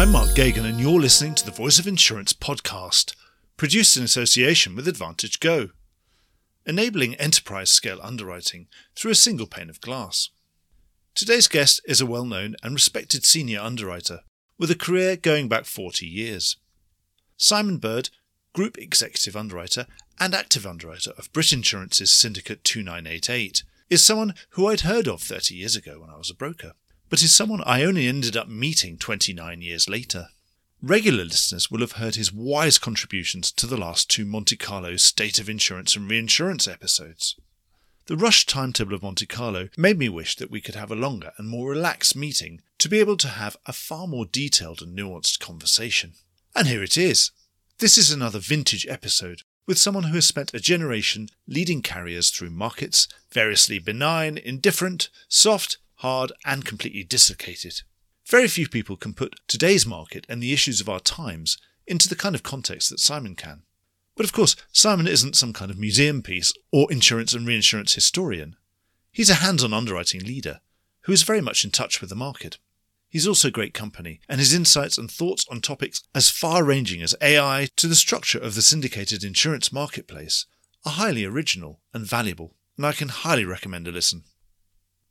I'm Mark Geoghegan, and you're listening to the Voice of Insurance podcast, produced in association with Advantage Go, enabling enterprise scale underwriting through a single pane of glass. Today's guest is a well known and respected senior underwriter with a career going back 40 years. Simon Bird, Group Executive Underwriter and Active Underwriter of Brit Insurance's Syndicate 2988, is someone who I'd heard of 30 years ago when I was a broker but is someone I only ended up meeting 29 years later. Regular listeners will have heard his wise contributions to the last two Monte Carlo State of Insurance and Reinsurance episodes. The rush timetable of Monte Carlo made me wish that we could have a longer and more relaxed meeting to be able to have a far more detailed and nuanced conversation. And here it is. This is another vintage episode with someone who has spent a generation leading carriers through markets variously benign, indifferent, soft, hard, and completely dislocated. Very few people can put today's market and the issues of our times into the kind of context that Simon can. But of course, Simon isn't some kind of museum piece or insurance and reinsurance historian. He's a hands on underwriting leader who is very much in touch with the market. He's also great company, and his insights and thoughts on topics as far ranging as AI to the structure of the syndicated insurance marketplace are highly original and valuable, and I can highly recommend a listen.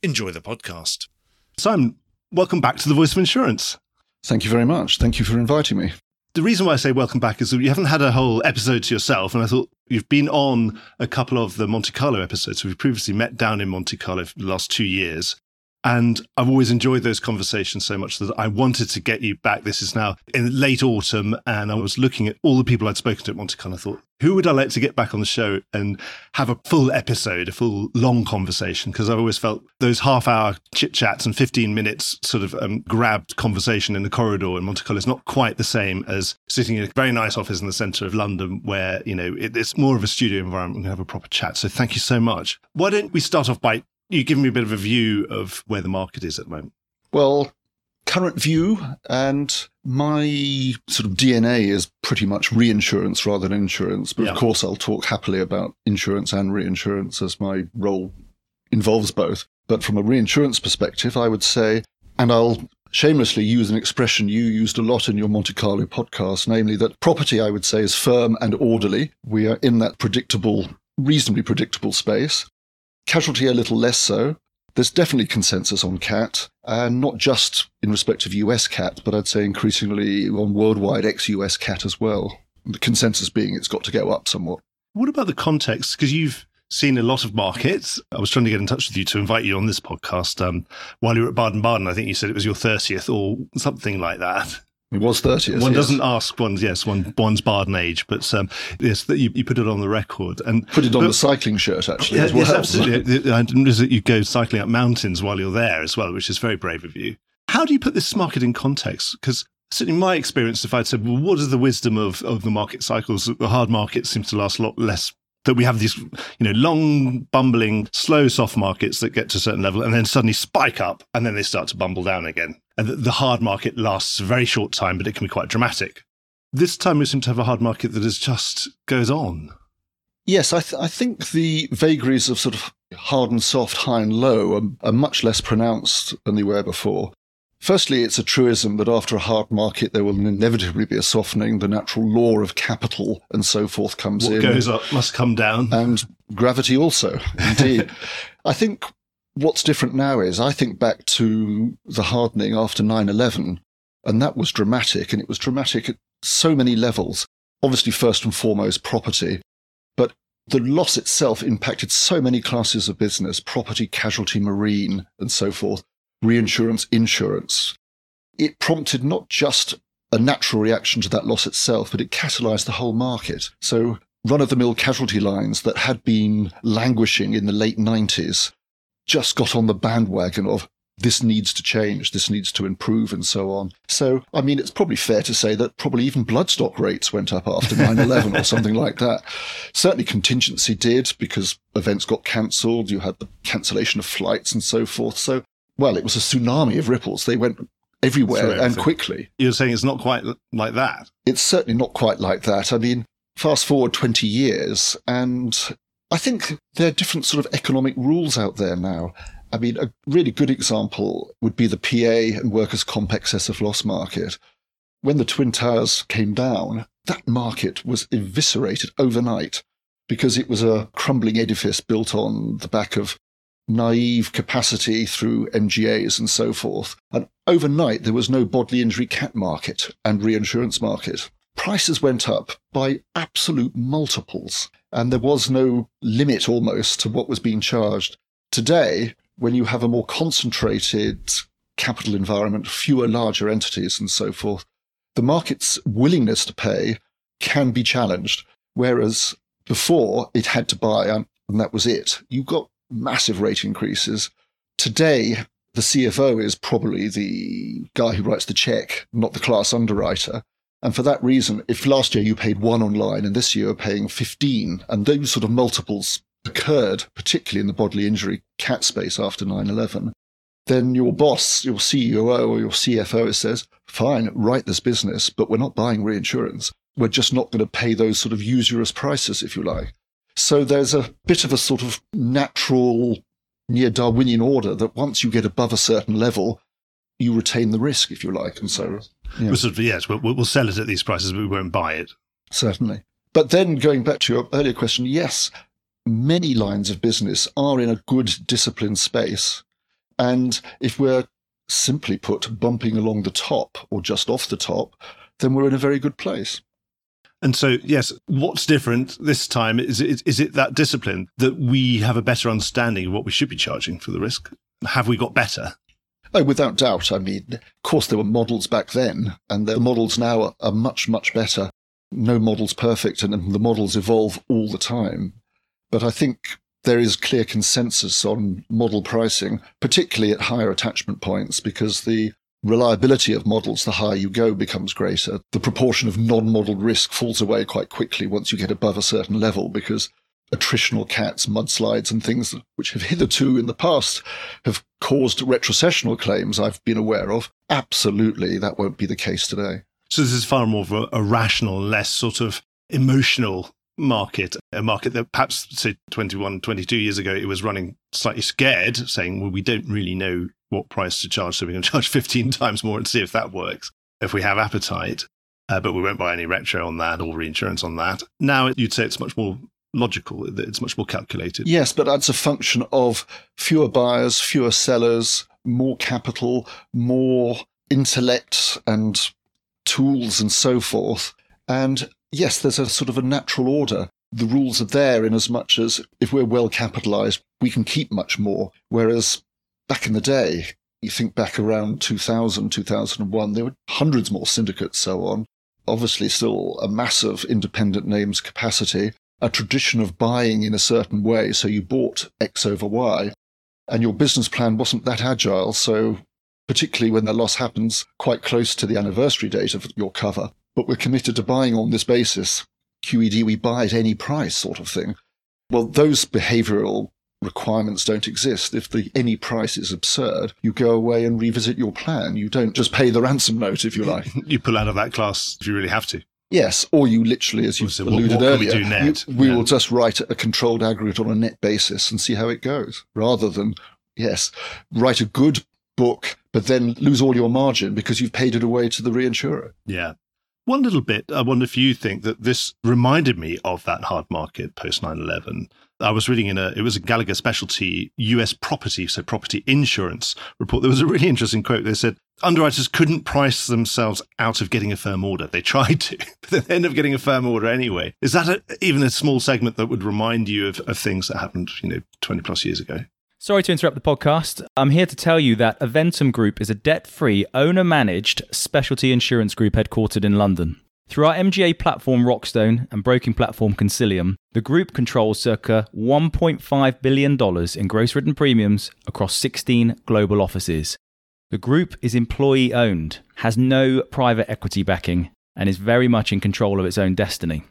Enjoy the podcast. Simon, welcome back to the Voice of Insurance. Thank you very much. Thank you for inviting me. The reason why I say welcome back is that you haven't had a whole episode to yourself, and I thought you've been on a couple of the Monte Carlo episodes. We've previously met down in Monte Carlo for the last two years. And I've always enjoyed those conversations so much that I wanted to get you back. This is now in late autumn, and I was looking at all the people I'd spoken to at Monte Carlo. I thought, who would I like to get back on the show and have a full episode, a full long conversation? Because I've always felt those half hour chit chats and 15 minutes sort of um, grabbed conversation in the corridor in Monte Carlo is not quite the same as sitting in a very nice office in the center of London where, you know, it, it's more of a studio environment. We can have a proper chat. So thank you so much. Why don't we start off by you give me a bit of a view of where the market is at the moment. Well, current view and my sort of DNA is pretty much reinsurance rather than insurance. But yeah. of course, I'll talk happily about insurance and reinsurance as my role involves both. But from a reinsurance perspective, I would say, and I'll shamelessly use an expression you used a lot in your Monte Carlo podcast, namely that property, I would say, is firm and orderly. We are in that predictable, reasonably predictable space. Casualty a little less so. There's definitely consensus on cat, and not just in respect of US cat, but I'd say increasingly on worldwide ex US cat as well. The consensus being it's got to go up somewhat. What about the context? Because you've seen a lot of markets. I was trying to get in touch with you to invite you on this podcast um, while you were at Baden Baden. I think you said it was your 30th or something like that. It was 30. One yes. doesn't ask one's, yes, one, one's Baden age, but um, yes, you, you, put it on the record. and Put it on but, the cycling shirt, actually, yeah, well. Yes, absolutely. I noticed that you go cycling up mountains while you're there as well, which is very brave of you. How do you put this market in context? Because certainly my experience, if I'd said, well, what is the wisdom of, of the market cycles? The hard market seems to last a lot less that we have these, you know, long, bumbling, slow, soft markets that get to a certain level and then suddenly spike up and then they start to bumble down again. And the hard market lasts a very short time, but it can be quite dramatic. This time we seem to have a hard market that is just goes on. Yes, I, th- I think the vagaries of sort of hard and soft, high and low are, are much less pronounced than they were before. Firstly, it's a truism that after a hard market, there will inevitably be a softening. The natural law of capital and so forth comes what in. What goes up must come down. And gravity also, indeed. I think what's different now is I think back to the hardening after 9 11, and that was dramatic, and it was dramatic at so many levels. Obviously, first and foremost, property. But the loss itself impacted so many classes of business property, casualty, marine, and so forth reinsurance, insurance, it prompted not just a natural reaction to that loss itself, but it catalyzed the whole market. So run of the mill casualty lines that had been languishing in the late 90s just got on the bandwagon of this needs to change, this needs to improve, and so on. So, I mean, it's probably fair to say that probably even bloodstock rates went up after 9 11 or something like that. Certainly, contingency did because events got cancelled. You had the cancellation of flights and so forth. So, well, it was a tsunami of ripples. They went everywhere and quickly. You're saying it's not quite like that? It's certainly not quite like that. I mean, fast forward 20 years, and I think there are different sort of economic rules out there now. I mean, a really good example would be the PA and workers' comp excess of loss market. when the Twin Towers came down, that market was eviscerated overnight because it was a crumbling edifice built on the back of naive capacity through MGAs and so forth. And overnight, there was no bodily injury cat market and reinsurance market. Prices went up by absolute multiples, and there was no limit almost to what was being charged. Today, when you have a more concentrated capital environment, fewer larger entities and so forth, the market's willingness to pay can be challenged. Whereas before it had to buy and, that was it. You got massive rate increases. Today, the CFO is probably the guy who writes the check, not the class underwriter. And for that reason, if last year you paid one online and this year you're paying 15, and those sort of multiples occurred, particularly in the bodily injury cat space after 9 11, then your boss, your CEO or your CFO says, fine, write this business, but we're not buying reinsurance. We're just not going to pay those sort of usurious prices, if you like. So there's a bit of a sort of natural, near Darwinian order that once you get above a certain level, you retain the risk, if you like. And so, yeah. We'll sort of, yes, we'll, we'll sell it at these prices, but we won't buy it. Certainly. But then going back to your earlier question, yes, many lines of business are in a good disciplined space. And if we're simply put bumping along the top or just off the top, then we're in a very good place. And so, yes, what's different this time? Is it, is it that discipline that we have a better understanding of what we should be charging for the risk? Have we got better? Oh, without doubt. I mean, of course, there were models back then, and the models now are, much, much better. No model's perfect, and the models evolve all the time. But I think there is clear consensus on model pricing, particularly at higher attachment points, because the reliability of models, the higher you go, becomes greater. The proportion of non modeled risk falls away quite quickly once you get above a certain level because attritional cats, mudslides, and things which have hitherto in the past have caused retrocessional claims I've been aware of. Absolutely, that won't be the case today. So this is far more of a, a rational, less sort of emotional market, a market that perhaps, say, 21, 22 years ago, it was running slightly scared, saying, well, we don't really know what price to charge, so we're going to charge 15 times more and see if that works, if we have appetite. Uh, but we won't buy any retro on that or reinsurance on that. Now you'd say it's much more logical, it's much more calculated. Yes, but that's a function of fewer buyers, fewer sellers, more capital, more intellect and tools and so forth. And yes, there's a sort of a natural order. The rules are there in as much as if we're well capitalized, we can keep much more. Whereas back in the day, you think back around 2000, 2001, there were hundreds more syndicates, so on. Obviously, still a massive independent names capacity, a tradition of buying in a certain way. So you bought X over Y, and your business plan wasn't that agile. So, particularly when the loss happens quite close to the anniversary date of your cover, but we're committed to buying on this basis. QED, we buy at any price sort of thing. Well, those behavioral requirements don't exist. If the any price is absurd, you go away and revisit your plan. You don't just pay the ransom note, if you like. you pull out of that class if you really have to. Yes, or you literally, as you alluded what, what earlier, we, you, we yeah. will just write a controlled aggregate on a net basis and see how it goes, rather than yes, write a good book, but then lose all your margin because you've paid it away to the reinsurer. Yeah, one little bit, I wonder if you think that this reminded me of that hard market post 9 11. I was reading in a, it was a Gallagher specialty US property, so property insurance report. There was a really interesting quote. They said underwriters couldn't price themselves out of getting a firm order. They tried to, but they end up getting a firm order anyway. Is that a, even a small segment that would remind you of, of things that happened, you know, 20 plus years ago? Sorry to interrupt the podcast. I'm here to tell you that Aventum Group is a debt free, owner managed specialty insurance group headquartered in London. Through our MGA platform Rokstone and broking platform Concilium, the group controls circa $1.5 billion in gross written premiums across 16 global offices. The group is employee owned, has no private equity backing, and is very much in control of its own destiny.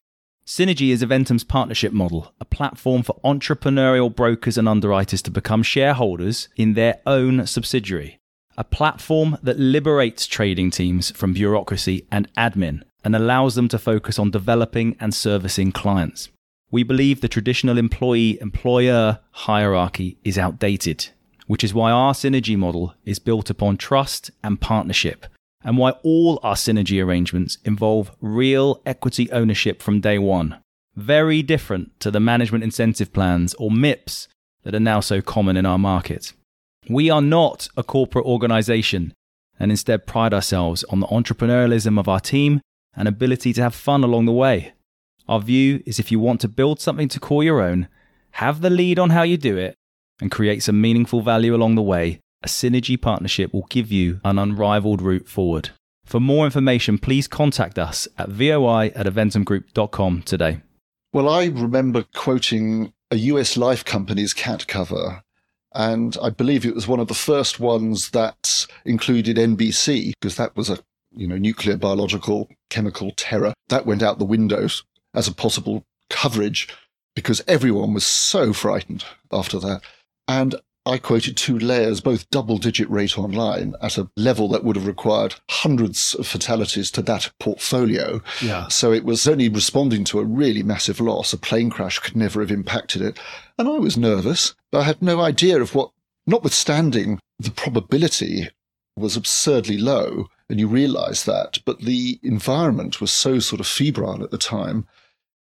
Synergy is Aventum's partnership model, a platform for entrepreneurial brokers and underwriters to become shareholders in their own subsidiary. A platform that liberates trading teams from bureaucracy and admin and allows them to focus on developing and servicing clients. We believe the traditional employee employer hierarchy is outdated, which is why our synergy model is built upon trust and partnership and why all our synergy arrangements involve real equity ownership from day one. Very different to the management incentive plans or MIPs that are now so common in our market. We are not a corporate organization and instead pride ourselves on the entrepreneurialism of our team and ability to have fun along the way. Our view is if you want to build something to call your own, have the lead on how you do it, and create some meaningful value along the way, a synergy partnership will give you an unrivaled route forward. For more information, please contact us at voi at aventumgroup.com today. Well, I remember quoting a US life company's cat cover, and I believe it was one of the first ones that included NBC, because that was a you know nuclear, biological, chemical terror. That went out the windows as a possible coverage because everyone was so frightened after that. And I quoted two layers, both double digit rate online at a level that would have required hundreds of fatalities to that portfolio. Yeah. So it was only responding to a really massive loss. A plane crash could never have impacted it. And I was nervous, but I had no idea of what, notwithstanding the probability was absurdly low. And you realize that, but the environment was so sort of febrile at the time.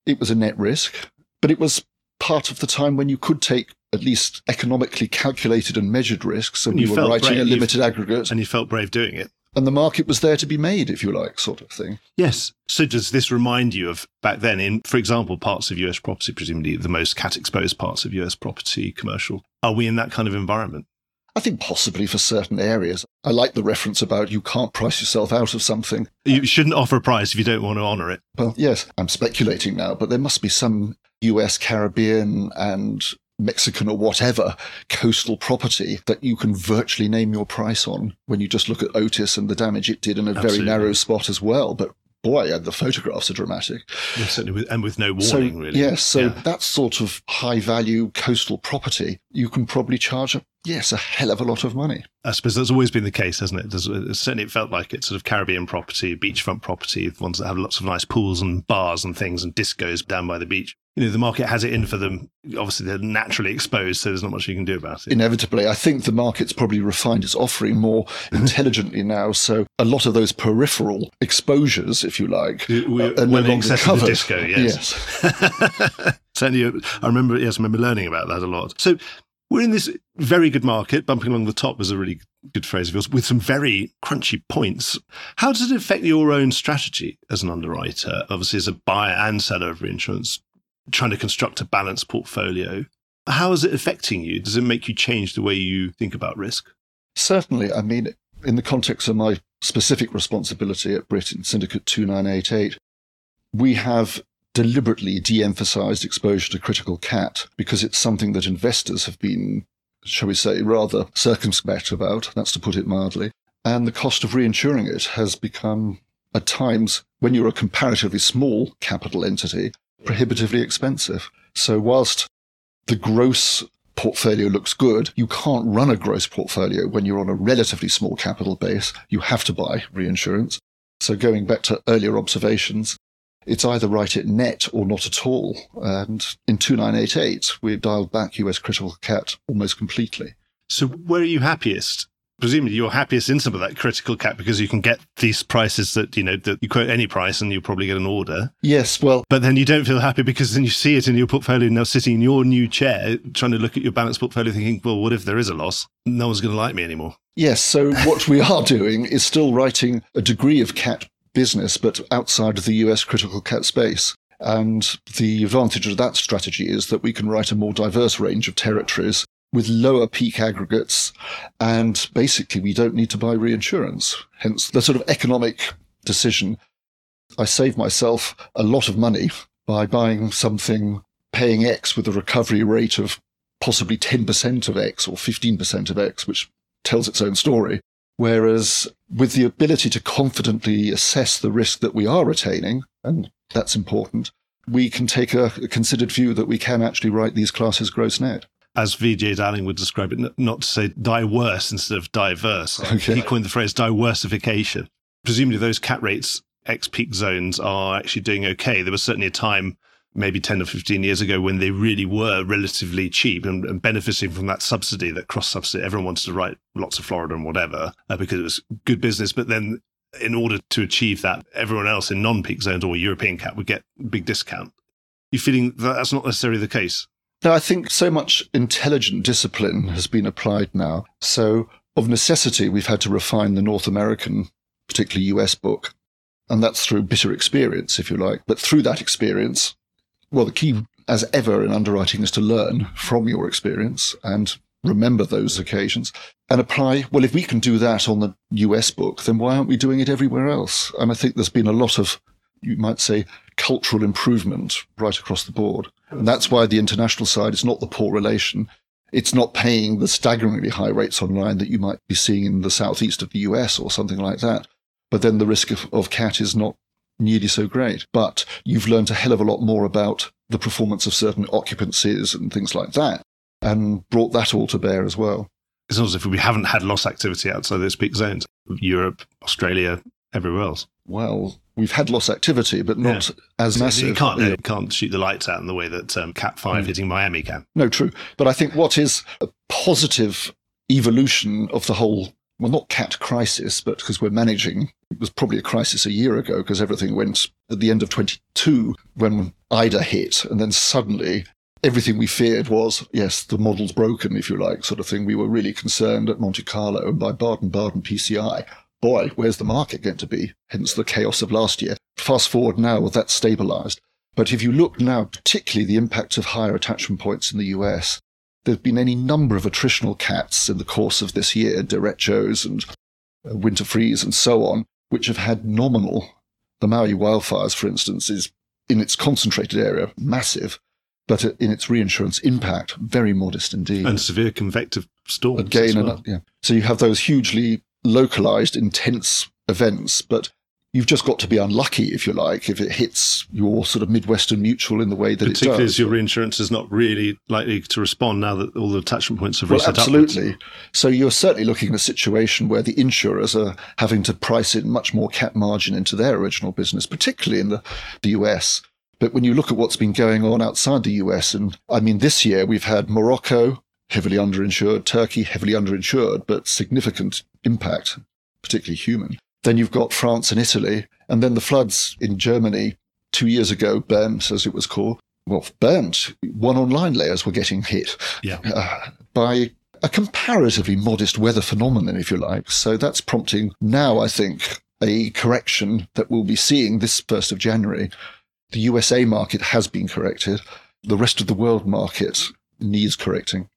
It was a net risk, but it was part of the time when you could take at least economically calculated and measured risks, and, And we you were writing brave. a limited aggregate, And you felt brave doing it. and the market was there to be made, if you like, sort of thing. Yes. So does this remind you of back then in, for example, parts of US property, presumably the most cat exposed parts of US property commercial? Are we in that kind of environment? I think possibly for certain areas. I like the reference about you can't price yourself out of something. You shouldn't offer a price if you don't want to honour it. Well, yes, I'm speculating now, but there must be some US, Caribbean, and Mexican or whatever coastal property that you can virtually name your price on when you just look at Otis and the damage it did in a Absolutely. very narrow spot as well. But boy, yeah, the photographs are dramatic. Yeah, certainly with, and with no warning, so, really. Yes, so Yeah. that sort of high value coastal property, you can probably charge, a, yes, a hell of a lot of money. I suppose that's always been the case, hasn't it? There's, it certainly it felt like it. Sort of Caribbean property, beachfront property, ones that have lots of nice pools and bars and things and discos down by the beach. You know, the market has it in for them. Obviously, they're naturally exposed, so there's not much you can do about it. Inevitably, I think the market's probably refined its offering more intelligently now. So a lot of those peripheral exposures, if you like, We- we- are no longer covered. the disco, yes. Certainly, uh, I remember. Yes, I remember learning about that a lot. So we're in this very good market. Bumping along the top was a really good phrase of yours, with some very crunchy points. How does it affect your own strategy as an underwriter? Obviously, as a buyer and seller of reinsurance, trying to construct a balanced portfolio. How is it affecting you? Does it make you change the way you think about risk? Certainly. I mean, in the context of my specific responsibility at Brit in Syndicate 2988, we have deliberately de emphasized exposure to critical cat because it's something that investors have been, shall we say, rather circumspect about. That's to put it mildly. And the cost of reinsuring it has become, at times, when you're a comparatively small capital entity, prohibitively expensive. So, whilst the gross portfolio looks good, you can't run a gross portfolio when you're on a relatively small capital base. You have to buy reinsurance. So, going back to earlier observations, it's either write it net or not at all. And in 2988, we dialed back US critical cat almost completely. So, where are you happiest? Presumably, you're happiest in some of that critical cat because you can get these prices that you know that you quote any price and you probably get an order. Yes, well, But then you don't feel happy because then you see it in your portfolio now sitting in your new chair, trying to look at your balanced portfolio, thinking, well, what if there is a loss? No one's going to like me anymore. Yes. So what we are doing is still writing a degree of cat business, but outside of the US critical cat space. And the advantage of that strategy is that we can write a more diverse range of territories with lower peak aggregates. And basically, we don't need to buy reinsurance. Hence the sort of economic decision. I save myself a lot of money by buying something paying X with a recovery rate of possibly 10% of X or 15% of X, which tells its own story. Whereas with the ability to confidently assess the risk that we are retaining, and that's important, we can take a, considered view that we can actually write these classes gross net. As VJ Dowling would describe it, n- not to say die worse instead of diverse. Okay. He coined the phrase diversification. Presumably, those cat rates, ex peak zones, are actually doing okay. There was certainly a time, maybe 10 or 15 years ago, when they really were relatively cheap and, and benefiting from that subsidy, that cross subsidy. Everyone wanted to write lots of Florida and whatever uh, because it was good business. But then in order to achieve that, everyone else in non peak zones or European cat would get big discount. You feeling that that's not necessarily the case? No, I think so much intelligent discipline has been applied now. So, of necessity, we've had to refine the North American, particularly US book. And that's through bitter experience, if you like. But through that experience, well, the key, as ever in underwriting, is to learn from your experience and remember those occasions and apply. Well, if we can do that on the US book, then why aren't we doing it everywhere else? And I think there's been a lot of, you might say, cultural improvement right across the board. And that's why the international side is not the poor relation. It's not paying the staggeringly high rates online that you might be seeing in the southeast of the US or something like that. But then the risk of, of cat is not nearly so great. But you've learned a hell of a lot more about the performance of certain occupancies and things like that and brought that all to bear as well. It's not as if we haven't had loss activity outside those peak zones, Europe, Australia, everywhere else. Well, we've had loss activity, but not yeah. as massive. You can't, you can't shoot the lights out in the way that um, Cat 5 mm. hitting Miami can. No, true. But I think what is a positive evolution of the whole well, not cat crisis, but because we're managing, it was probably a crisis a year ago because everything went at the end of 22 when Ida hit. And then suddenly everything we feared was, yes, the model's broken, if you like, sort of thing. We were really concerned at Monte Carlo and by Baden-Baden PCI. Boy, where's the market going to be? Hence the chaos of last year. Fast forward now, well, that's stabilized. But if you look now, particularly the impact of higher attachment points in the US, there's been any number of attritional cats in the course of this year, derechos and uh, winter freeze and so on, which have had nominal. The Maui wildfires, for instance, is in its concentrated area massive, but in its reinsurance impact, very modest indeed. And severe convective storms. Again, well. yeah. So you have those hugely localized, intense events, but you've just got to be unlucky, if you like, if it hits your sort of Midwestern mutual in the way that Particularly it does. Particularly as your reinsurance is not really likely to respond now that all the attachment points have well, reset absolutely. Upwards. So you're certainly looking at a situation where the insurers are having to price in much more cap margin into their original business, particularly in the, the US. But when you look at what's been going on outside the US, and I mean, this year we've had Morocco heavily underinsured, Turkey heavily underinsured, but significant impact, particularly human. Then you've got France and Italy, and then the floods in Germany two years ago, Bernd, as it was called. Well, Bernd, one online layers were getting hit yeah. uh, by a comparatively modest weather phenomenon, if you like. So that's prompting now, I think, a correction that we'll be seeing this 1st of January. The USA market has been corrected. The rest of the world market needs correcting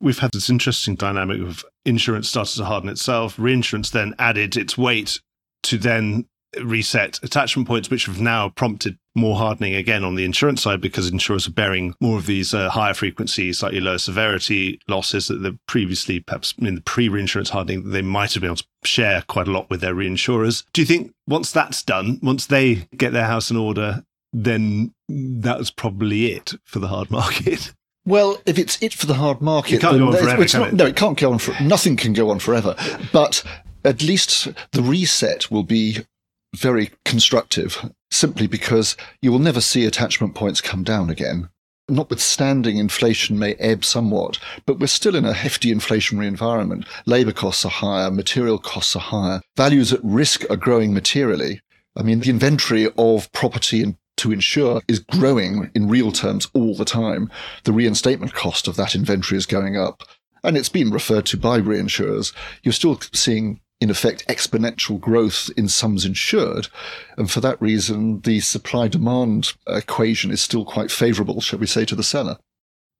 we've had this interesting dynamic of insurance started to harden itself, reinsurance then added its weight to then reset attachment points, which have now prompted more hardening again on the insurance side because insurers are bearing more of these uh, higher frequency, slightly lower severity losses that they previously, perhaps in the pre reinsurance hardening, they might have been able to share quite a lot with their reinsurers. Do you think once that's done, once they get their house in order, then that was probably it for the hard market? Well, if it's it for the hard market, it can't go on forever, can it? No, it can't go on for nothing can go on forever. But at least the reset will be very constructive, simply because you will never see attachment points come down again. Notwithstanding inflation may ebb somewhat, but we're still in a hefty inflationary environment. Labour costs are higher, material costs are higher, values at risk are growing materially. I mean, the inventory of property and to insure is growing in real terms all the time. The reinstatement cost of that inventory is going up. And it's been referred to by reinsurers. You're still seeing, in effect, exponential growth in sums insured. And for that reason, the supply demand equation is still quite favorable, shall we say, to the seller.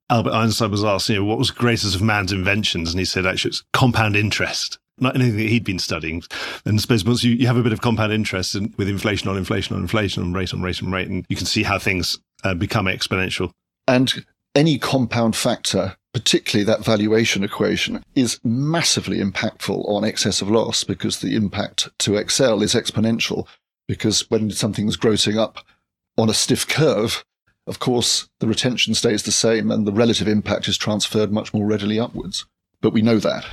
Albert Einstein was asked, you know, what was greatest of man's inventions? And he said, actually, it's compound interest not anything that he'd been studying. And I suppose once you, you have a bit of compound interest in, with inflation on inflation on inflation on rate on rate on rate, and you can see how things uh, become exponential. And any compound factor, particularly that valuation equation, is massively impactful on excess of loss because the impact to XL is exponential. Because when something's grossing up on a stiff curve, of course, the retention stays the same and the relative impact is transferred much more readily upwards. But we know that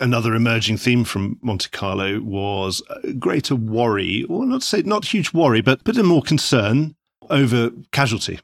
another emerging theme from Monte Carlo was greater worry, or not say not huge worry, but but a more concern over casualty,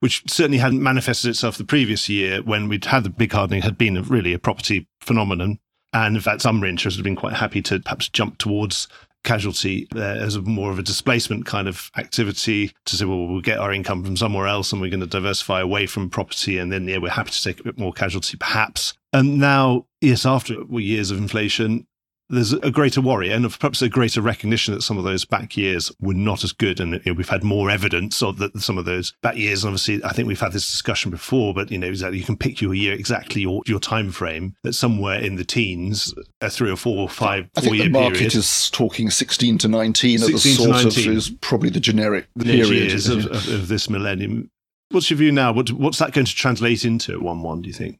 which certainly hadn't manifested itself the previous year when we'd had the big hardening had been really a property phenomenon, and in fact some reinsurers had been quite happy to perhaps jump towards casualty as a more of a displacement kind of activity to say, well, we'll get our income from somewhere else and we're going to diversify away from property. And then, yeah, we're happy to take a bit more casualty, perhaps. And now, yes, after years of inflation, there's a greater worry and perhaps a greater recognition that some of those back years were not as good. And you know, we've had more evidence of that some of those back years. And obviously, I think we've had this discussion before, but you know, exactly, you can pick your year exactly your, your time frame that somewhere in the teens, a three or four or five, I think the market period, is talking 16 to 19 at the 16 to sort 19. of is probably the generic the period. years of, of, of this millennium. What's your view now? What, what's that going to translate into at 1 1, do you think?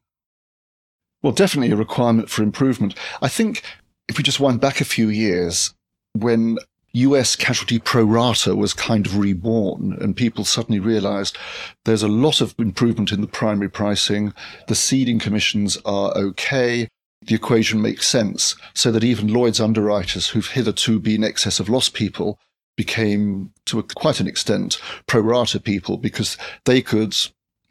Well, definitely a requirement for improvement. I think if we just wind back a few years, when US casualty pro rata was kind of reborn and people suddenly realized there's a lot of improvement in the primary pricing. The ceding commissions are okay. The equation makes sense so that even Lloyd's underwriters who've hitherto been excess of loss people became to a, quite an extent pro rata people because they could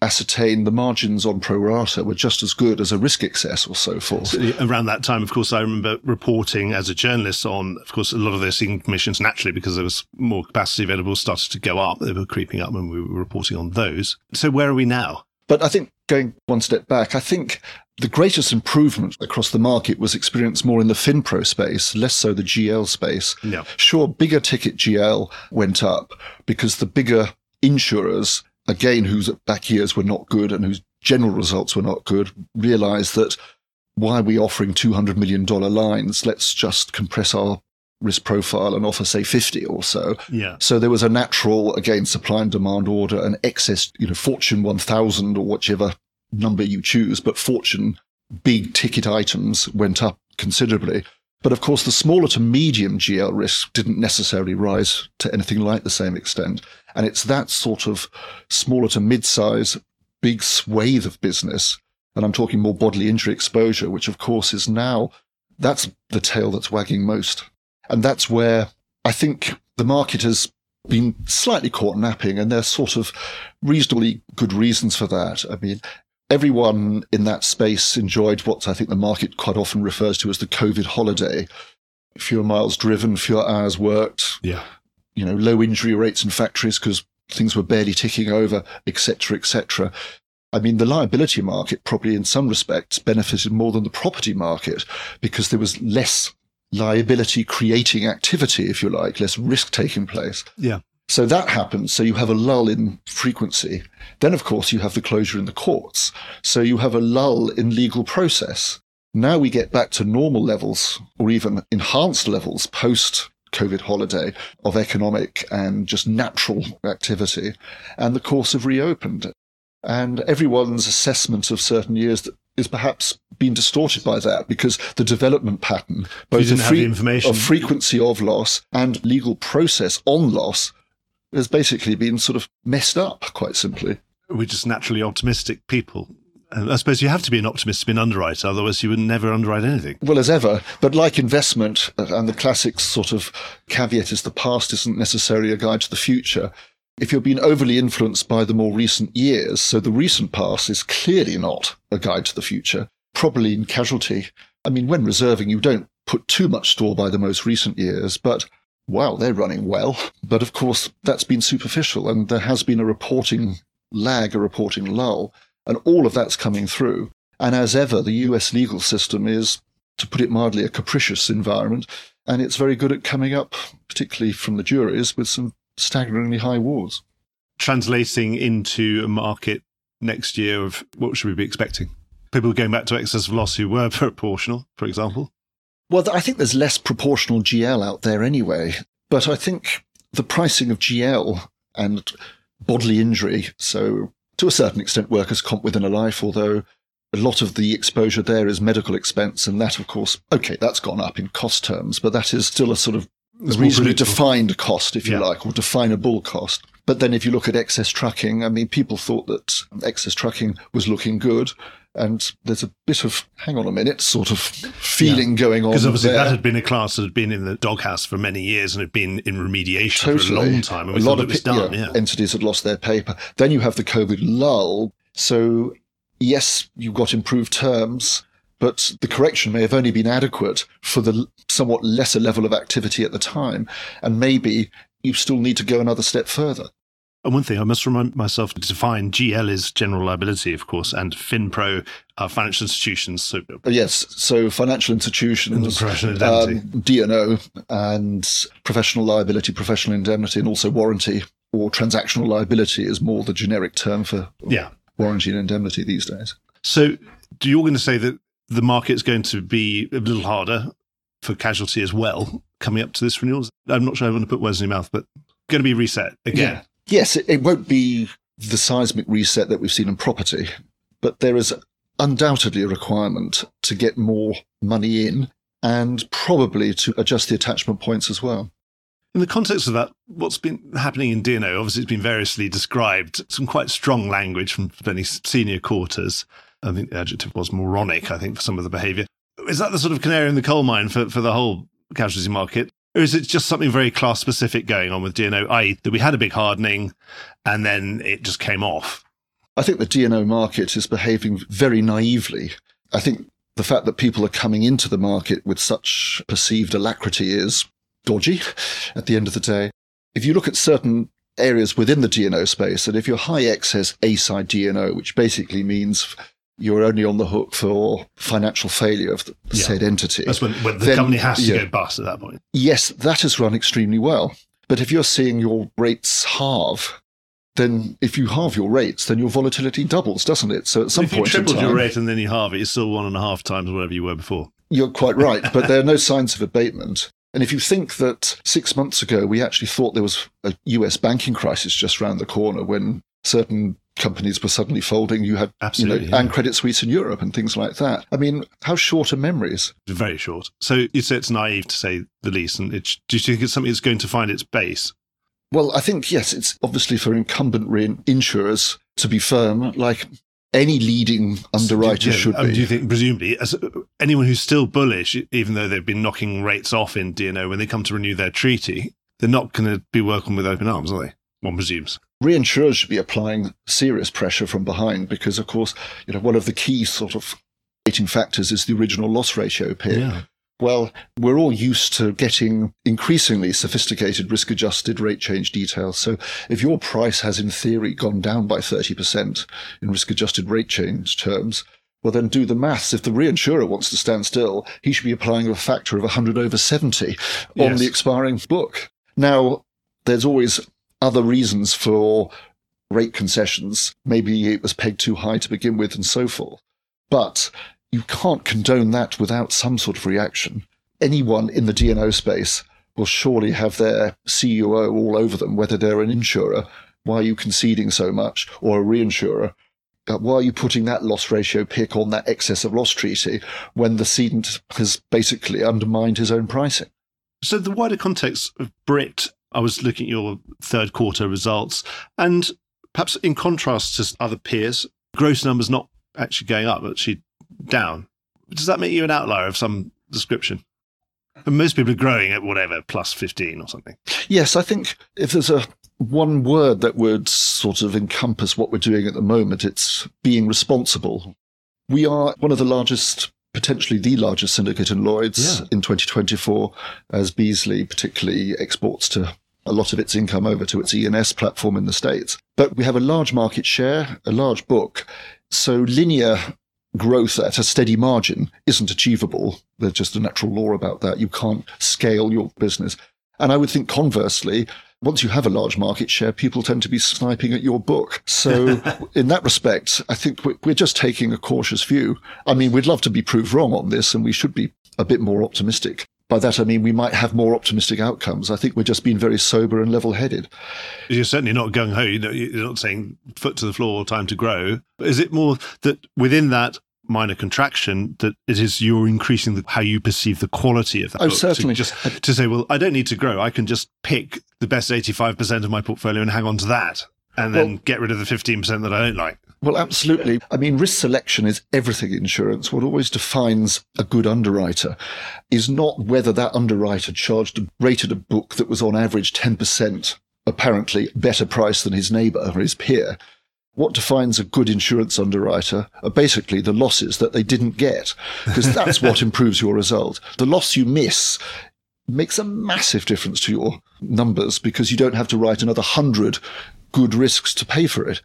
ascertain the margins on pro rata were just as good as a risk excess or so forth. So, around that time, of course, I remember reporting as a journalist on, of course, a lot of those commissions naturally because there was more capacity available started to go up. They were creeping up when we were reporting on those. So where are we now? But I think going one step back, I think the greatest improvement across the market was experienced more in the FinPro space, less so the GL space. Yeah. Sure, bigger ticket GL went up because the bigger insurers, again, whose back years were not good and whose general results were not good, realized that why are we offering $200 million lines? Let's just compress our risk profile and offer, say, 50 or so. Yeah. So there was a natural, again, supply and demand order, and excess, you know, Fortune 1000 or whichever number you choose, but Fortune big ticket items went up considerably. But of course, the smaller to medium GL risk didn't necessarily rise to anything like the same extent. And it's that sort of smaller to mid-size, big swathe of business. And I'm talking more bodily injury exposure, which of course is now, that's the tail that's wagging most. And that's where I think the market has been slightly caught napping and there's sort of reasonably good reasons for that. I mean, everyone in that space enjoyed what I think the market quite often refers to as the COVID holiday. Fewer miles driven, fewer hours worked, Yeah. you know, low injury rates in factories because things were barely ticking over, etc., etc. I mean, the liability market probably in some respects benefited more than the property market because there was less liability creating activity, if you like, less risk taking place. Yeah. So that happens. So you have a lull in frequency. Then, of course, you have the closure in the courts. So you have a lull in legal process. Now we get back to normal levels or even enhanced levels post COVID holiday of economic and just natural activity. And the courts have reopened. And everyone's assessment of certain years is perhaps been distorted by that because the development pattern, both of, information. of frequency of loss and legal process on loss, has basically been sort of messed up, quite simply. We're just naturally optimistic people. I suppose you have to be an optimist to be an underwriter, otherwise you would never underwrite anything. Well, as ever, but like investment, uh, and the classic sort of caveat is the past isn't necessarily a guide to the future. If you're being overly influenced by the more recent years, so the recent past is clearly not a guide to the future, probably in casualty. I mean, when reserving, you don't put too much store by the most recent years, but wow, they're running well. But of course, that's been superficial, and there has been a reporting lag, a reporting lull, and all of that's coming through. And as ever, the US legal system is, to put it mildly, a capricious environment, and it's very good at coming up, particularly from the juries, with some staggeringly high awards. Translating into a market next year of what should we be expecting? People going back to excess of loss who were proportional, for example. Well, I think there's less proportional GL out there anyway, but I think the pricing of GL and bodily injury, so to a certain extent, workers' comp within a life, although a lot of the exposure there is medical expense, and that, of course, okay, that's gone up in cost terms, but that is still a sort of reasonably defined cost, if you Yeah. like, or definable cost. But then if you look at excess trucking, I mean, people thought that excess trucking was looking good. And there's a bit of, hang on a minute, sort of feeling going on. Because obviously there. that had been a class that had been in the doghouse for many years and had been in remediation for a long time. And a lot of it was done. yeah, Yeah. entities had lost their paper. Then you have the COVID lull. So yes, you've got improved terms, but the correction may have only been adequate for the somewhat lesser level of activity at the time. And maybe you still need to go another step further. And one thing I must remind myself to define GL is general liability, of course, and FinPro are financial institutions. So uh, yes, so financial institutions, professional indemnity, um, D&O, and professional liability, professional indemnity, and also warranty or transactional liability is more the generic term for yeah. warranty and indemnity these days. So, do you're going to say that the market's going to be a little harder for casualty as well coming up to this renewal? I'm not sure I want to put words in your mouth, but going to be reset again. Yeah. Yes, it, it won't be the seismic reset that we've seen in property, but there is undoubtedly a requirement to get more money in and probably to adjust the attachment points as well. In the context of that, what's been happening in D&O, obviously it's been variously described, some quite strong language from many senior quarters. I think the adjective was moronic, I think, for some of the behaviour. Is that the sort of canary in the coal mine for, for the whole casualty market? Or is it just something very class specific going on with D&O, i.e., that we had a big hardening and then it just came off? I think the D&O market is behaving very naively. I think the fact that people are coming into the market with such perceived alacrity is dodgy at the end of the day. If you look at certain areas within the D&O space, and if you're high excess A side D&O, which basically means you're only on the hook for financial failure of the yeah. said entity. That's when, when the then, company has to yeah, go bust at that point. Yes, that has run extremely well. But if you're seeing your rates halve, then if you halve your rates, then your volatility doubles, doesn't it? So at some if point, you tripled time, your rate and then you halve it, you're still one and a half times whatever you were before. You're quite right, but there are no signs of abatement. And if you think that six months ago we actually thought there was a US banking crisis just around the corner when certain companies were suddenly folding. You had Absolutely, you know, yeah. and Credit Suisse in Europe and things like that. I mean, how short are memories? Very short. So you say it's naive to say the least. And do you think it's something that's going to find its base? Well, I think yes. It's obviously for incumbent insurers to be firm, like any leading underwriter yeah, should um, be. Do you think, presumably, as anyone who's still bullish, even though they've been knocking rates off in D&O, when they come to renew their treaty, they're not going to be working with open arms, are they? One presumes reinsurers should be applying serious pressure from behind because, of course, you know, one of the key sort of rating factors is the original loss ratio pick. Yeah. Well, we're all used to getting increasingly sophisticated risk adjusted rate change details. So if your price has in theory gone down by 30% in risk adjusted rate change terms, well, then do the maths. If the reinsurer wants to stand still, he should be applying a factor of 100 over 70 on yes. the expiring book. Now, there's always other reasons for rate concessions. Maybe it was pegged too high to begin with and so forth. But you can't condone that without some sort of reaction. Anyone in the D&O space will surely have their CUO all over them, whether they're an insurer, why are you conceding so much, or a reinsurer, uh, why are you putting that loss ratio pick on that excess of loss treaty when the cedent has basically undermined his own pricing? So the wider context of Brit I was looking at your third quarter results, and perhaps in contrast to other peers, gross numbers not actually going up, actually down. Does that make you an outlier of some description? And most people are growing at whatever plus fifteen or something. Yes, I think if there's a one word that would sort of encompass what we're doing at the moment, it's being responsible. We are one of the largest potentially the largest syndicate in Lloyd's yeah. in 2024, as Beazley particularly exports to a lot of its income over to its E&S platform in the States. But we have a large market share, a large book. So linear growth at a steady margin isn't achievable. There's just a natural law about that. You can't scale your business. And I would think conversely, once you have a large market share, people tend to be sniping at your book. So in that respect, I think we're just taking a cautious view. I mean, we'd love to be proved wrong on this and we should be a bit more optimistic. By that, I mean we might have more optimistic outcomes. I think we're just being very sober and level headed. You're certainly not gung ho. You're not saying foot to the floor, time to grow. Is it more that within that minor contraction that it is you're increasing the, how you perceive the quality of that. Oh, book. certainly. just to say, well, I don't need to grow. I can just pick the best 85% of my portfolio and hang on to that and then well, get rid of the 15% that I don't like. Well, absolutely. I mean, risk selection is everything in insurance. What always defines a good underwriter is not whether that underwriter charged, rated a book that was on average 10% apparently better price than his neighbor or his peer. what defines a good insurance underwriter are basically the losses that they didn't get, because that's what improves your result. The loss you miss makes a massive difference to your numbers because you don't have to write another hundred good risks to pay for it.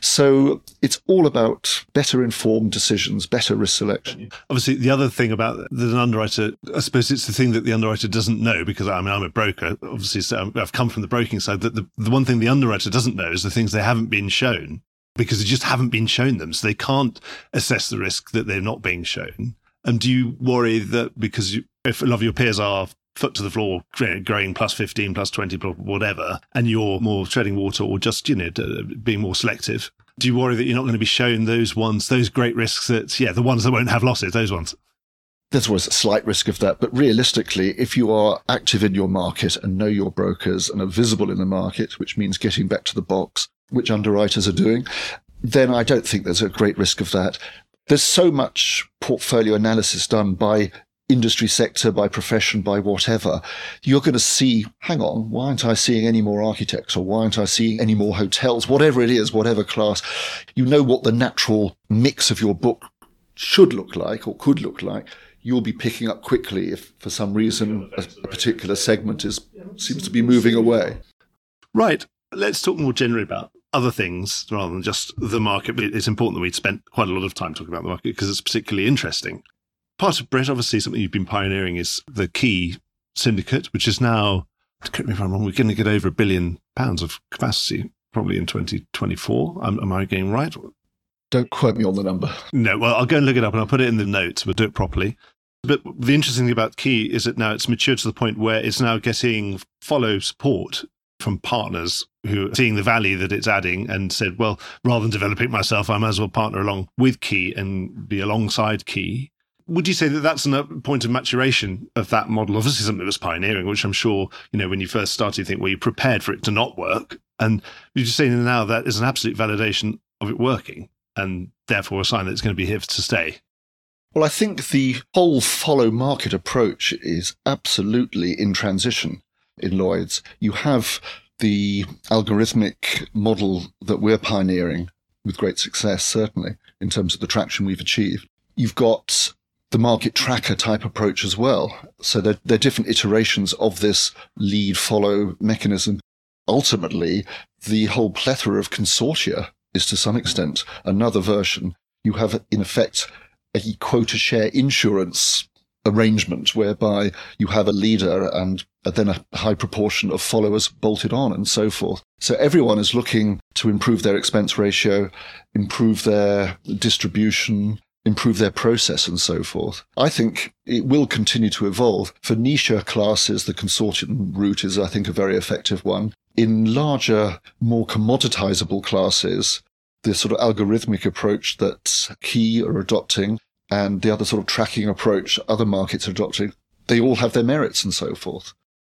So it's all about better informed decisions, better risk selection. Obviously, the other thing about that an underwriter, I suppose it's the thing that the underwriter doesn't know because I mean, I'm a broker. Obviously, so I've come from the broking side. That the, the one thing the underwriter doesn't know is the things they haven't been shown because they just haven't been shown them. So they can't assess the risk that they're not being shown. And do you worry that because you, if a lot of your peers are foot to the floor, growing plus 15, plus 20, whatever, and you're more treading water or just, you know, being more selective, do you worry that you're not going to be shown those ones, those great risks that, yeah, the ones that won't have losses, those ones? There's always a slight risk of that. But realistically, if you are active in your market and know your brokers and are visible in the market, which means getting back to the box, which underwriters are doing, then I don't think there's a great risk of that. There's so much portfolio analysis done by industry sector, by profession, by whatever, you're going to see, hang on, why aren't I seeing any more architects or why aren't I seeing any more hotels? Whatever it is, whatever class, you know what the natural mix of your book should look like or could look like. You'll be picking up quickly if for some reason a, a particular segment is seems to be moving away. Right. Let's talk more generally about other things rather than just the market. It's important that we spent quite a lot of time talking about the market because it's particularly interesting part of Brit, obviously, something you've been pioneering is the Ki Syndicate, which is now, correct me if I'm wrong, we're going to get over a billion pounds of capacity probably in 2024. Am, am I getting right? Don't quote me on the number. No, well, I'll go and look it up and I'll put it in the notes. We'll do it properly. But the interesting thing about Ki is that now it's matured to the point where it's now getting follow support from partners who are seeing the value that it's adding and said, well, rather than developing myself, I might as well partner along with Ki and be alongside Ki would you say that that's a point of maturation of that model? Obviously, something that was pioneering, which I'm sure, you know, when you first started, you think, well, you prepared for it to not work. And you're just saying now that is an absolute validation of it working and therefore a sign that it's going to be here to stay. Well, I think the whole follow market approach is absolutely in transition in Lloyd's. You have the algorithmic model that we're pioneering with great success, certainly, in terms of the traction we've achieved. You've got the market tracker type approach as well. So there are different iterations of this lead follow mechanism. Ultimately, the whole plethora of consortia is to some extent another version. You have, in effect, a quota share insurance arrangement whereby you have a leader and then a high proportion of followers bolted on and so forth. So everyone is looking to improve their expense ratio, improve their distribution, improve their process and so forth. I think it will continue to evolve. For niche classes, the consortium route is, I think, a very effective one. In larger, more commoditizable classes, the sort of algorithmic approach that Ki are adopting and the other sort of tracking approach other markets are adopting, they all have their merits and so forth.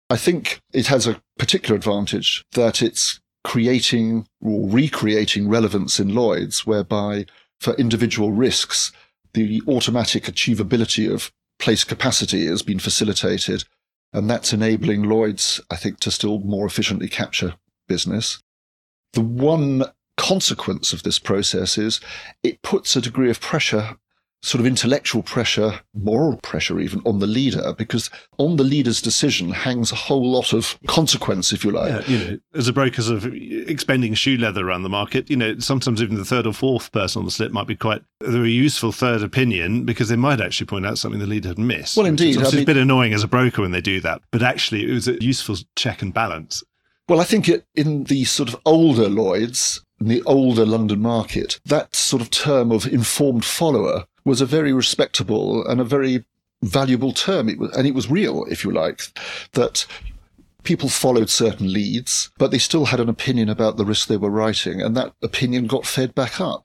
I think it has a particular advantage that it's creating or recreating relevance in Lloyd's, whereby for individual risks, the automatic achievability of place capacity has been facilitated. And that's enabling Lloyd's, I think, to still more efficiently capture business. The one consequence of this process is it puts a degree of pressure sort of intellectual pressure, moral pressure even on the leader, because on the leader's decision hangs a whole lot of consequence, if you like. Yeah, you know, as a broker of expending shoe leather around the market, you know, sometimes even the third or fourth person on the slip might be quite a very useful third opinion because they might actually point out something the leader had missed. Well, indeed. It's, mean, a bit annoying as a broker when they do that, but actually it was a useful check and balance. Well, I think it, in the sort of older Lloyds, in the older London market, that sort of term of informed follower was a very respectable and a very valuable term. It was, and it was real, if you like, that people followed certain leads, but they still had an opinion about the risk they were writing, and that opinion got fed back up.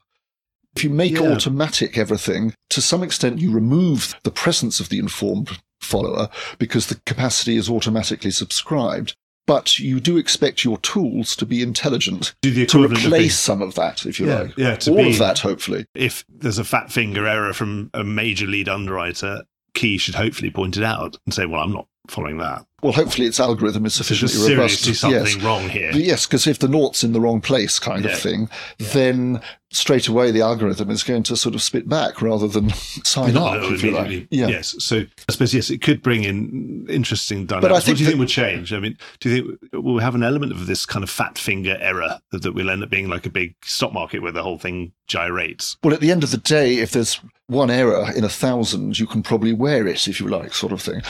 If you make yeah. automatic everything, to some extent, you remove the presence of the informed follower because the capacity is automatically subscribed but you do expect your tools to be intelligent to replace some of that, if you yeah, like. Yeah, all be, of that, hopefully. If there's a fat finger error from a major lead underwriter, Ki should hopefully point it out and say, "Well, I'm not following that. Well, hopefully its algorithm is sufficiently There's robust. something yes. wrong here. Yes, because if the naught's in the wrong place, kind Yeah. of thing, then straight away the algorithm is going to sort of spit back rather than sign No, up, if you like. Yeah. Yes. So I suppose yes, it could bring in interesting dynamics. But I what think do you think that- would change? I mean, do you think we'll have an element of this kind of fat finger error that, that will end up being like a big stock market where the whole thing gyrates? Well, at the end of the day, if there's one error in a thousand, you can probably wear it, if you like, sort of thing.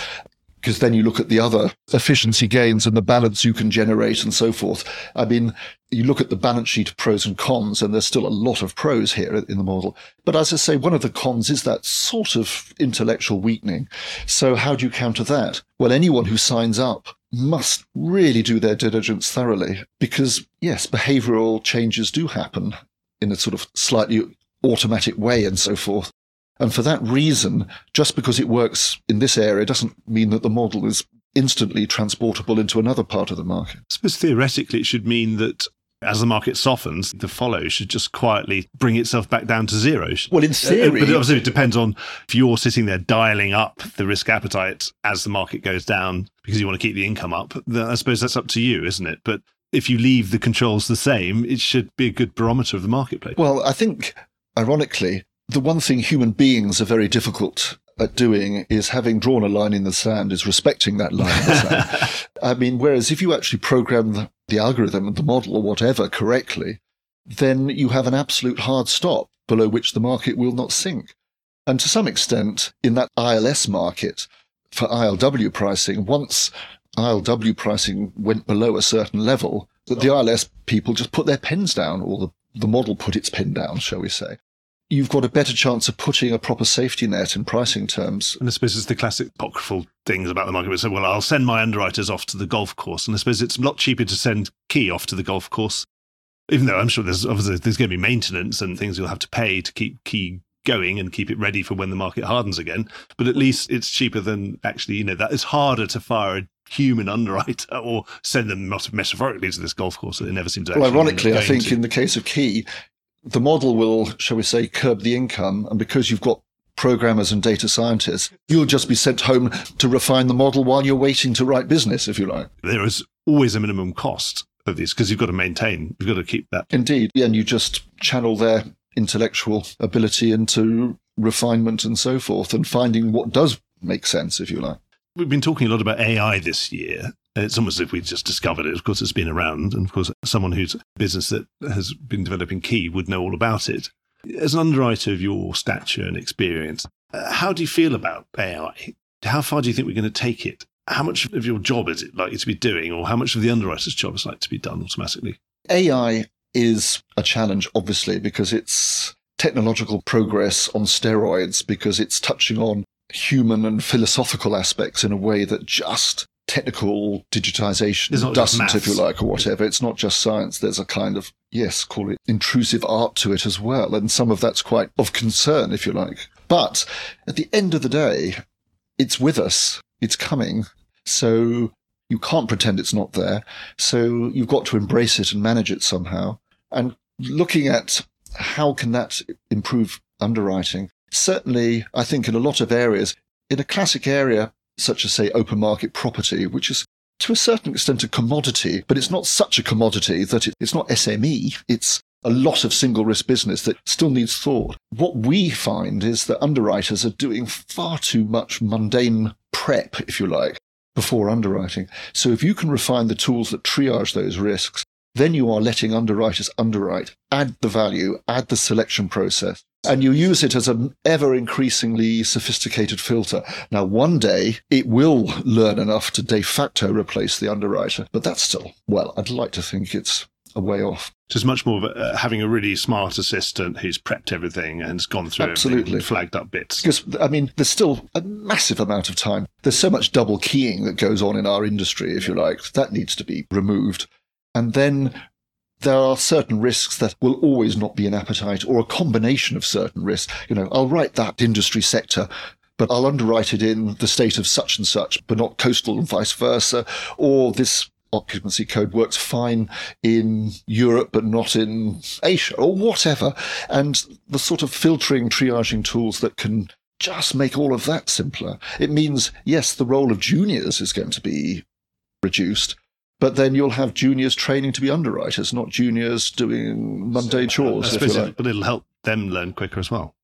Because then you look at the other efficiency gains and the balance you can generate and so forth. I mean, you look at the balance sheet of pros and cons, and there's still a lot of pros here in the model. But as I say, one of the cons is that sort of intellectual weakening. So how do you counter that? Well, anyone who signs up must really do their diligence thoroughly because, yes, behavioral changes do happen in a sort of slightly automatic way and so forth. And for that reason, just because it works in this area doesn't mean that the model is instantly transportable into another part of the market. I suppose theoretically it should mean that as the market softens, the follow should just quietly bring itself back down to zero. Well, in Uh, theory, but obviously, it depends on if you're sitting there dialing up the risk appetite as the market goes down because you want to keep the income up. Then I suppose that's up to you, isn't it? But if you leave the controls the same, it should be a good barometer of the marketplace. well, I think, ironically, the one thing human beings are very difficult at doing is having drawn a line in the sand, is respecting that line in the sand. I mean, whereas if you actually program the, the algorithm and the model or whatever correctly, then you have an absolute hard stop below which the market will not sink. And to some extent, in that ILS market for ILW pricing, once ILW pricing went below a certain level, that the ILS people just put their pens down, or the, the model put its pen down, shall we say. You've got a better chance of putting a proper safety net in pricing terms. And I suppose it's the classic apocryphal things about the market. Say, well, I'll send my underwriters off to the golf course. And I suppose it's a lot cheaper to send Ki off to the golf course, even though I'm sure there's obviously there's going to be maintenance and things you'll have to pay to keep Ki going and keep it ready for when the market hardens again. But at least it's cheaper than actually, you know, that it's harder to fire a human underwriter or send them metaphorically to this golf course that they never seem to Well, actually end up ironically, I think to. in the case of Ki, the model will, shall we say, curb the income. And because you've got programmers and data scientists, you'll just be sent home to refine the model while you're waiting to write business, if you like. there is always a minimum cost of these because you've got to maintain, you've got to keep that Indeed. And you just channel their intellectual ability into refinement and so forth and finding what does make sense, if you like. We've been talking a lot about AI this year. It's almost as if we just discovered it. Of course, it's been around. And of course, someone whose business that has been developing Ki would know all about it. As an underwriter of your stature and experience, uh, how do you feel about AI? How far do you think we're going to take it? How much of your job is it likely to be doing, or how much of the underwriter's job is likely to be done automatically? AI is a challenge, obviously, because it's technological progress on steroids, because it's touching on human and philosophical aspects in a way that just technical digitization It's not just doesn't, if you like, or whatever. It's not just science. There's a kind of, yes, call it intrusive art to it as well. And some of that's quite of concern, if you like. But at the end of the day, it's with us. It's coming. So you can't pretend it's not there. So you've got to embrace it and manage it somehow. And looking at how can that improve underwriting? Certainly, I think in a lot of areas, in a classic area such as say open market property, which is to a certain extent a commodity, but it's not such a commodity that it, it's not SME. It's a lot of single risk business that still needs thought. What we find is that underwriters are doing far too much mundane prep, if you like, before underwriting. So if you can refine the tools that triage those risks, then you are letting underwriters underwrite, add the value, add the selection process, and you use it as an ever increasingly sophisticated filter. Now, one day it will learn enough to de facto replace the underwriter, but that's still, well, I'd like to think it's a way off. So it's much more of a, uh, having a really smart assistant who's prepped everything and has gone through Absolutely. and flagged up bits. Because, I mean, there's still a massive amount of time. There's so much double keying that goes on in our industry, if you like. That needs to be removed. And then there are certain risks that will always not be an appetite or a combination of certain risks. You know, I'll write that industry sector, but I'll underwrite it in the state of such and such, but not coastal and vice versa. Or this occupancy code works fine in Europe, but not in Asia or whatever. And the sort of filtering, triaging tools that can just make all of that simpler. It means, yes, the role of juniors is going to be reduced, but then you'll have juniors training to be underwriters, not juniors doing mundane uh, chores. If you like. but it'll help them learn quicker as well.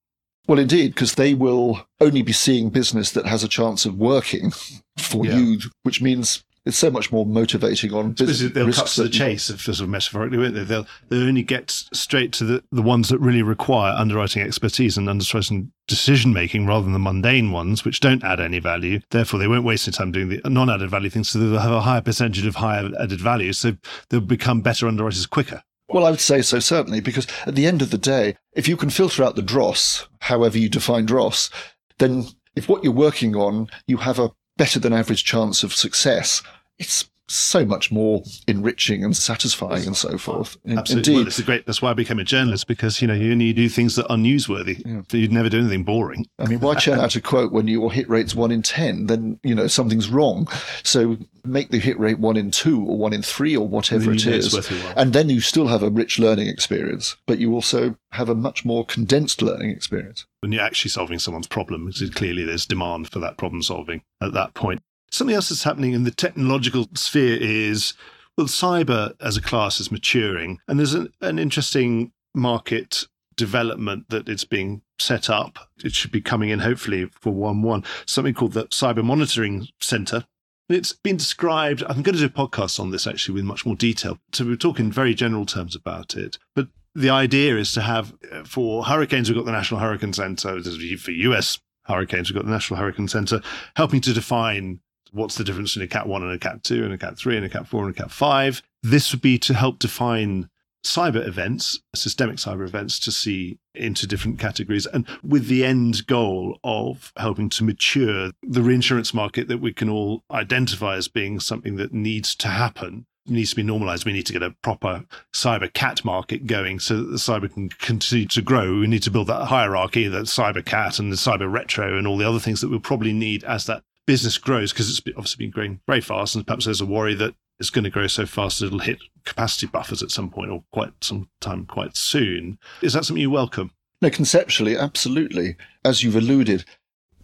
Well, indeed, because they will only be seeing business that has a chance of working for Yeah. you, which means it's so much more motivating on business. they'll cut to the chase, if sort of metaphorically, won't they? They'll they'll only get straight to the, the ones that really require underwriting expertise and underwriting decision making rather than the mundane ones, which don't add any value. Therefore, they won't waste their time doing the non added value things, so they'll have a higher percentage of higher added value. So they'll become better underwriters quicker. Well, I would say so, certainly, because at the end of the day, if you can filter out the dross, however you define dross, then if what you're working on, you have a better than average chance of success, it's so much more enriching and satisfying and so forth. Absolutely. Well, Indeed. a great. That's why I became a journalist because you know you only do things that are newsworthy. You'd never do anything boring. I mean, why churn out a quote when your hit rate's one in 10? Then, you know, something's wrong. So make the hit rate one in two or one in three or whatever it you know it's is. worth your while. And then you still have a rich learning experience, but you also have a much more condensed learning experience. when you're actually solving someone's problem, because clearly there's demand for that problem solving at that point. Something else that's happening in the technological sphere is, well, cyber as a class is maturing, and there's an, an interesting market development that it's being set up. It should be coming in hopefully for 1 1, something called the Cyber Monitoring Center. It's been described, I'm going to do a podcast on this actually with much more detail. So we're talking very general terms about it. But the idea is to have uh, for hurricanes, we've got the National Hurricane Center. For US hurricanes, we've got the National Hurricane Center helping to define what's the difference between a Cat 1 and a Cat 2 and a Cat 3 and a Cat 4 and a Cat 5. This would be to help define cyber events, systemic cyber events, to see into different categories, and with the end goal of helping to mature the reinsurance market that we can all identify as being something that needs to happen. Needs to be normalized. We need to get a proper cyber cat market going so that the cyber can continue to grow. We need to build that hierarchy, that cyber cat and the cyber retro and all the other things that we'll probably need as that business grows because it's obviously been growing very fast. And perhaps there's a worry that it's going to grow so fast it'll hit capacity buffers at some point or quite some time quite soon. Is that something you welcome? No, conceptually, absolutely. As you've alluded,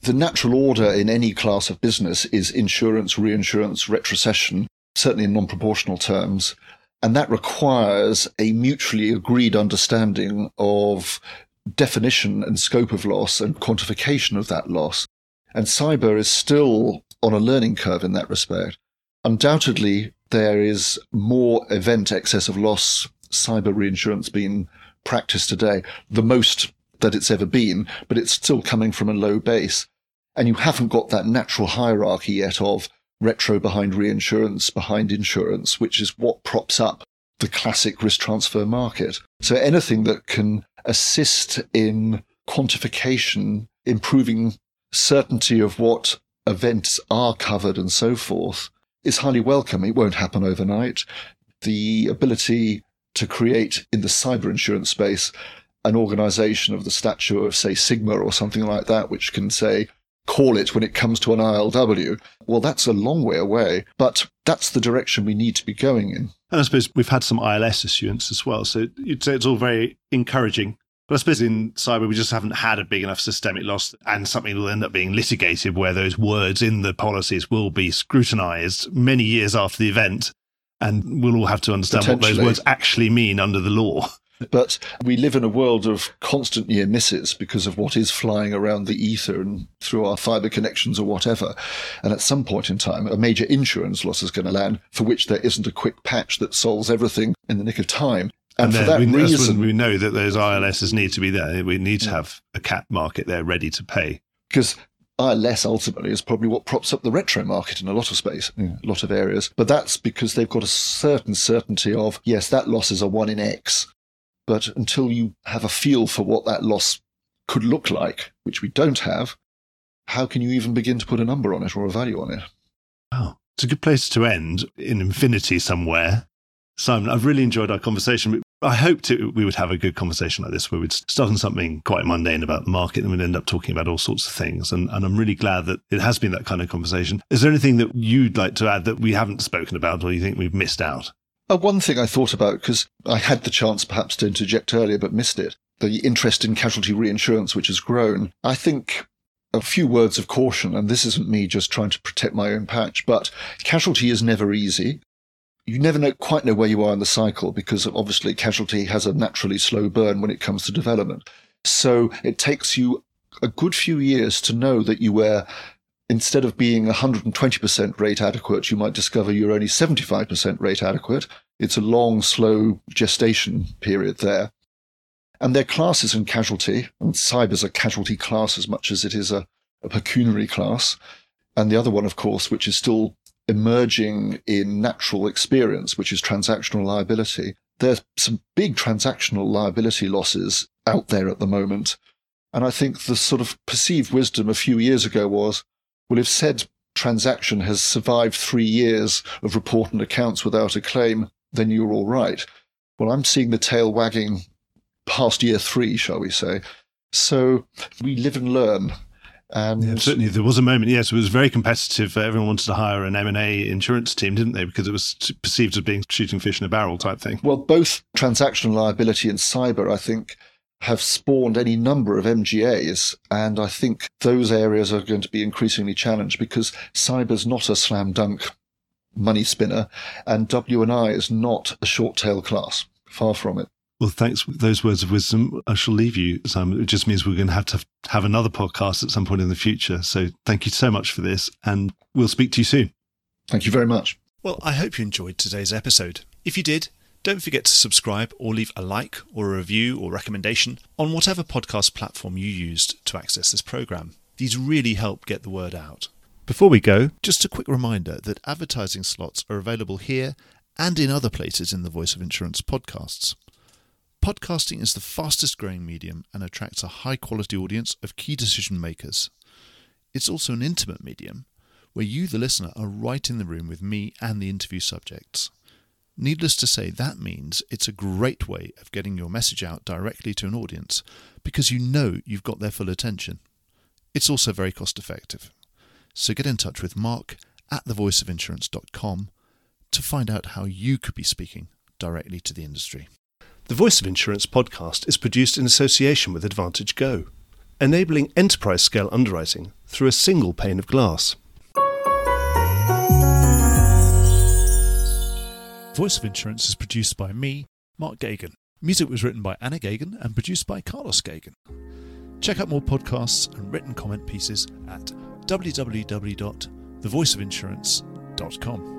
the natural order in any class of business is insurance, reinsurance, retrocession, certainly in non proportional terms. And that requires a mutually agreed understanding of definition and scope of loss and quantification of that loss. And cyber is still on a learning curve in that respect. Undoubtedly, there is more event excess of loss cyber reinsurance being practiced today, the most that it's ever been, but it's still coming from a low base. And you haven't got that natural hierarchy yet of retro behind reinsurance, behind insurance, which is what props up the classic risk transfer market. So anything that can assist in quantification, improving certainty of what events are covered and so forth is highly welcome. It won't happen overnight. The ability to create in the cyber insurance space an organization of the stature of, say, Sigma or something like that, which can say, call it when it comes to an ILW. Well, that's a long way away, but that's the direction we need to be going in. And I suppose we've had some ILS issuance as well. So you'd say it's all very encouraging. But I suppose in cyber, we just haven't had a big enough systemic loss and something will end up being litigated where those words in the policies will be scrutinized many years after the event. And we'll all have to understand what those words actually mean under the law. But we live in a world of constant near misses because of what is flying around the ether and through our fiber connections or whatever. And at some point in time, a major insurance loss is going to land for which there isn't a quick patch that solves everything in the nick of time. And, for then that we, reason, we know that those ILSs need to be there. We need to have a cat market there ready to pay. because ILS ultimately is probably what props up the retro market in a lot of space, in a lot of areas. But that's because they've got a certain certainty of, yes, that loss is a one in X. But until you have a feel for what that loss could look like, which we don't have, how can you even begin to put a number on it or a value on it? Oh, it's a good place to end in infinity somewhere. Simon, I've really enjoyed our conversation. I hoped it, we would have a good conversation like this where we'd start on something quite mundane about the market and we'd end up talking about all sorts of things. And, and I'm really glad that it has been that kind of conversation. Is there anything that you'd like to add that we haven't spoken about or you think we've missed out? Uh, one thing I thought about, because I had the chance perhaps to interject earlier but missed it, the interest in casualty reinsurance, which has grown. I think a few words of caution, and this isn't me just trying to protect my own patch, but casualty is never easy. You never know, quite know where you are in the cycle because obviously casualty has a naturally slow burn when it comes to development. So it takes you a good few years to know that you were, instead of being 120% rate adequate, you might discover you're only 75% rate adequate. It's a long, slow gestation period there. And their classes in casualty, and cyber's a casualty class as much as it is a, a pecuniary class. And the other one, of course, which is still emerging in natural experience, which is transactional liability. There's some big transactional liability losses out there at the moment. And I think the sort of perceived wisdom a few years ago was, well, if said transaction has survived three years of report and accounts without a claim, then you're all right. Well, I'm seeing the tail wagging past year three, shall we say. So we live and learn. And yeah, certainly, there was a moment. Yes, it was very competitive. Everyone wanted to hire an M and A insurance team, didn't they? Because it was perceived as being shooting fish in a barrel type thing. Well, both transactional liability and cyber, I think, have spawned any number of MGAs, and I think those areas are going to be increasingly challenged because cyber's not a slam dunk money spinner, and W and I is not a short tail class. Far from it. Well, thanks for those words of wisdom. I shall leave you, Simon. It just means we're going to have to have another podcast at some point in the future. So thank you so much for this, and we'll speak to you soon. Thank you very much. Well, I hope you enjoyed today's episode. If you did, don't forget to subscribe or leave a like or a review or recommendation on whatever podcast platform you used to access this program. These really help get the word out. Before we go, just a quick reminder that advertising slots are available here and in other places in the Voice of Insurance podcasts. Podcasting is the fastest growing medium and attracts a high quality audience of key decision makers. It's also an intimate medium where you, the listener, are right in the room with me and the interview subjects. Needless to say, that means it's a great way of getting your message out directly to an audience because you know you've got their full attention. It's also very cost effective. So get in touch with Mark at thevoiceofinsurance.com to find out how you could be speaking directly to the industry. The Voice of Insurance podcast is produced in association with AdvantageGo, enabling enterprise scale underwriting through a single pane of glass. Voice of Insurance is produced by me, Mark Geoghegan. Music was written by Anna Geoghegan and produced by Carlos Geoghegan. Check out more podcasts and written comment pieces at www.thevoiceofinsurance.com.